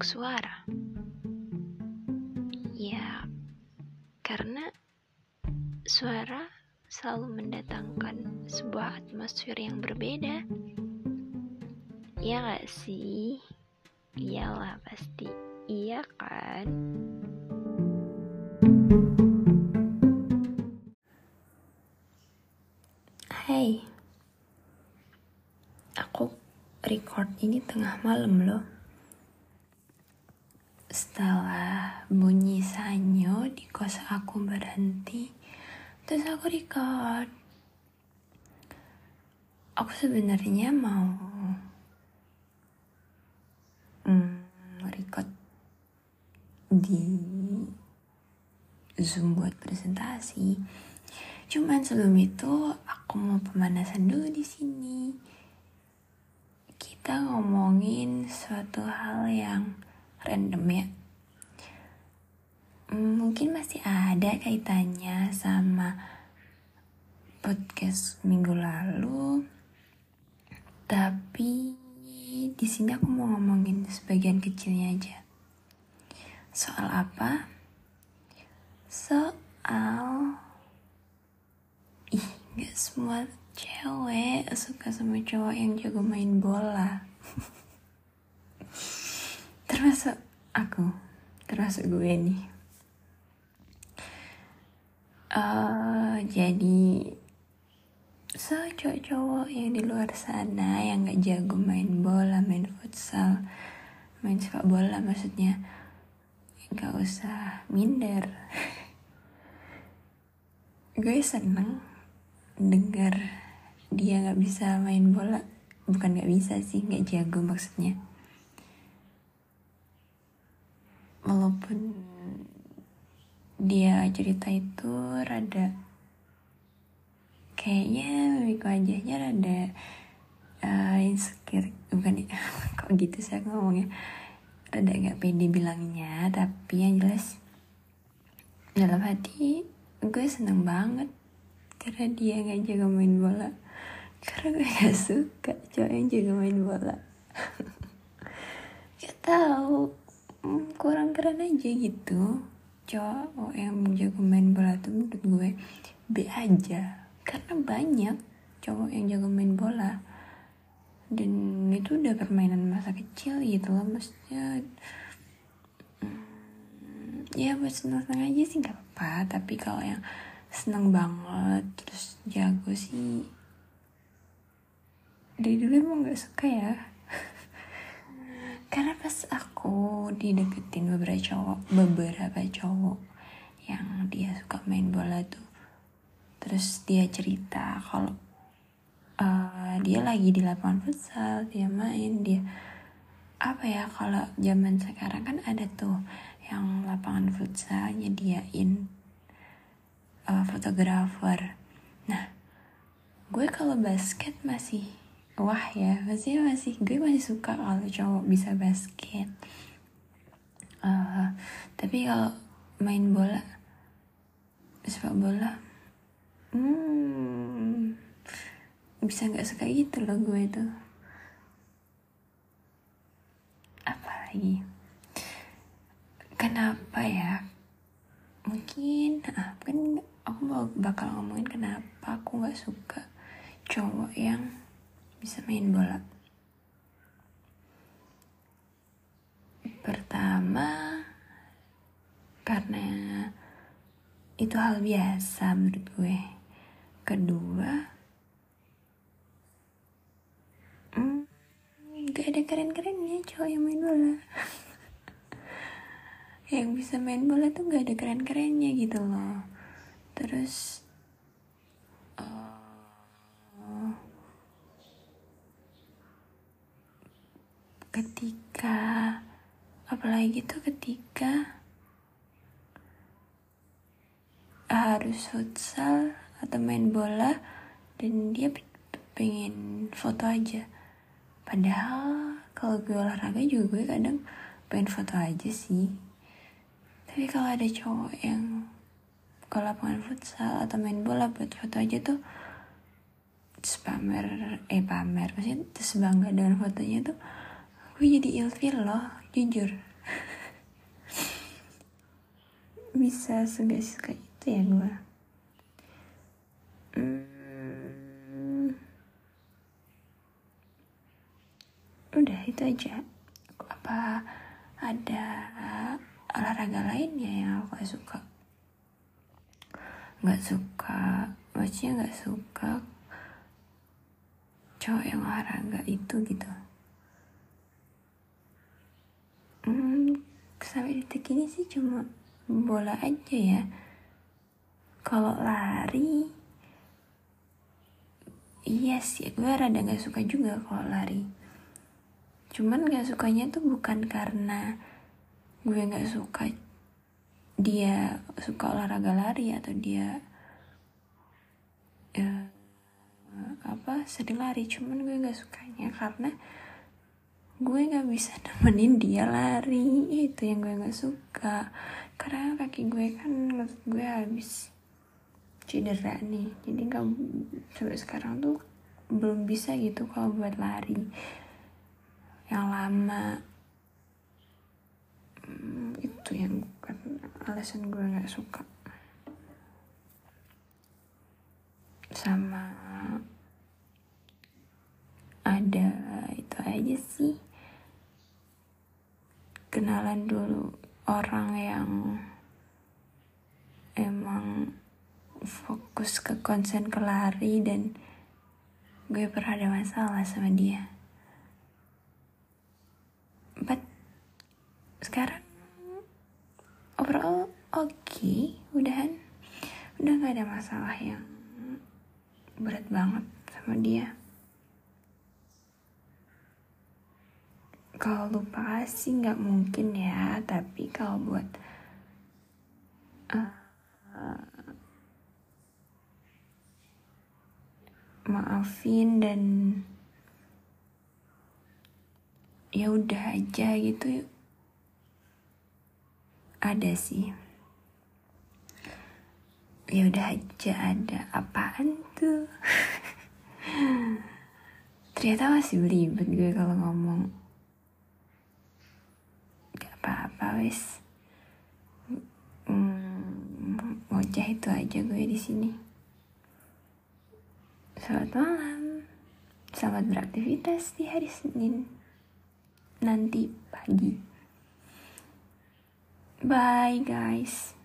untuk suara? Ya, karena suara selalu mendatangkan sebuah atmosfer yang berbeda. Iya gak sih? Iyalah pasti. Iya kan? Hai, aku record ini tengah malam loh. Setelah bunyi sanyo di kos aku berhenti, terus aku record. Aku sebenarnya mau hmm, record di Zoom buat presentasi. Cuman sebelum itu aku mau pemanasan dulu di sini. Kita ngomongin suatu hal yang random ya. Hmm, Mungkin masih ada kaitannya sama podcast minggu lalu. Tapi di sini aku mau ngomongin sebagian kecilnya aja. Soal apa? Soal ih gak semua cewek suka sama cowok yang jago main bola termasuk aku termasuk gue nih. Eh, jadi so cowok-cowok yang di luar sana yang gak jago main bola main futsal main sepak bola maksudnya gak usah minder. Gue seneng denger dia nggak bisa main bola. Bukan nggak bisa sih nggak jago maksudnya walaupun dia cerita itu rada kayaknya mimik wajahnya rada uh, insecure. Bukan kok gitu aku ngomongnya? Rada nggak pede bilangnya tapi yang jelas dalam hati gue seneng banget karena dia nggak jago main bola. Karena gue gak suka cowok yang jago main bola. Gak tahu hmm, kurang keren aja gitu. Cowok yang jago main bola tuh menurut gue B aja. Karena banyak cowok yang jago main bola. Dan itu udah permainan masa kecil gitu loh maksudnya hmm, ya buat seneng-seneng aja sih gak apa tapi kalau yang seneng banget terus jago sih dari dulu emang gak suka ya karena pas aku dideketin beberapa cowok beberapa cowok yang dia suka main bola tuh terus dia cerita kalau uh, dia lagi di lapangan futsal dia main dia apa ya kalau zaman sekarang kan ada tuh yang lapangan futsal nyediain uh, fotografer. Nah gue kalau basket masih wah ya. Masih masih gue masih suka kalau cowok bisa basket. Uh, tapi kalau main bola sepak bola hmm bisa nggak suka gitu loh gue tuh. Apa lagi kenapa ya? Mungkin ah, kan aku bakal ngomongin kenapa aku nggak suka cowok yang bisa main bola. Pertama karena itu hal biasa menurut gue. Kedua hmm, gak ada keren-kerennya cowok yang main bola. Yang bisa main bola tuh gak ada keren-kerennya gitu loh. Terus eh, ketika apalagi tuh ketika harus futsal atau main bola dan dia pengen foto aja. Padahal kalau gue olahraga juga gue kadang pengen foto aja sih. Tapi kalau ada cowok yang ke lapangan futsal atau main bola buat foto aja tuh terus pamer eh pamer maksudnya terus bangga dengan fotonya tuh gue jadi ilfil loh jujur. Bisa suka suka itu ya gue hmm, udah itu aja. Apa ada olahraga lainnya yang aku gak suka? Nggak suka maksudnya nggak suka cowok yang olahraga itu gitu hmm, sampai detik ini sih cuma bola aja ya. Kalau lari iya sih gue rada gak suka juga kalau lari. Cuman gak sukanya tuh bukan karena gue gak suka dia suka olahraga lari atau dia ya, apa sering lari. Cuman gue gak sukanya karena gue gak bisa nemenin dia lari. Itu yang gue gak suka. Karena kaki gue kan gue habis cedera nih. Jadi gak sampai sekarang tuh belum bisa gitu kalau buat lari. Yang lama. Hmm, itu yang kan alasan gue gak suka. Sama ada itu aja sih kenalan dulu orang yang emang fokus ke konsen ke lari dan gue pernah ada masalah sama dia. But sekarang overall oke okay, udahan. Udah gak ada masalah yang berat banget sama dia kalau lupa sih nggak mungkin ya tapi kalau buat uh, uh, maafin dan ya udah aja gitu ada sih. Ya udah aja ada apaan tuh? Ternyata masih belibet gue kalau ngomong apa-apa wes. Hmm, ngoceh itu aja gue di sini. Selamat malam. Selamat beraktivitas di hari Senin nanti pagi. Bye guys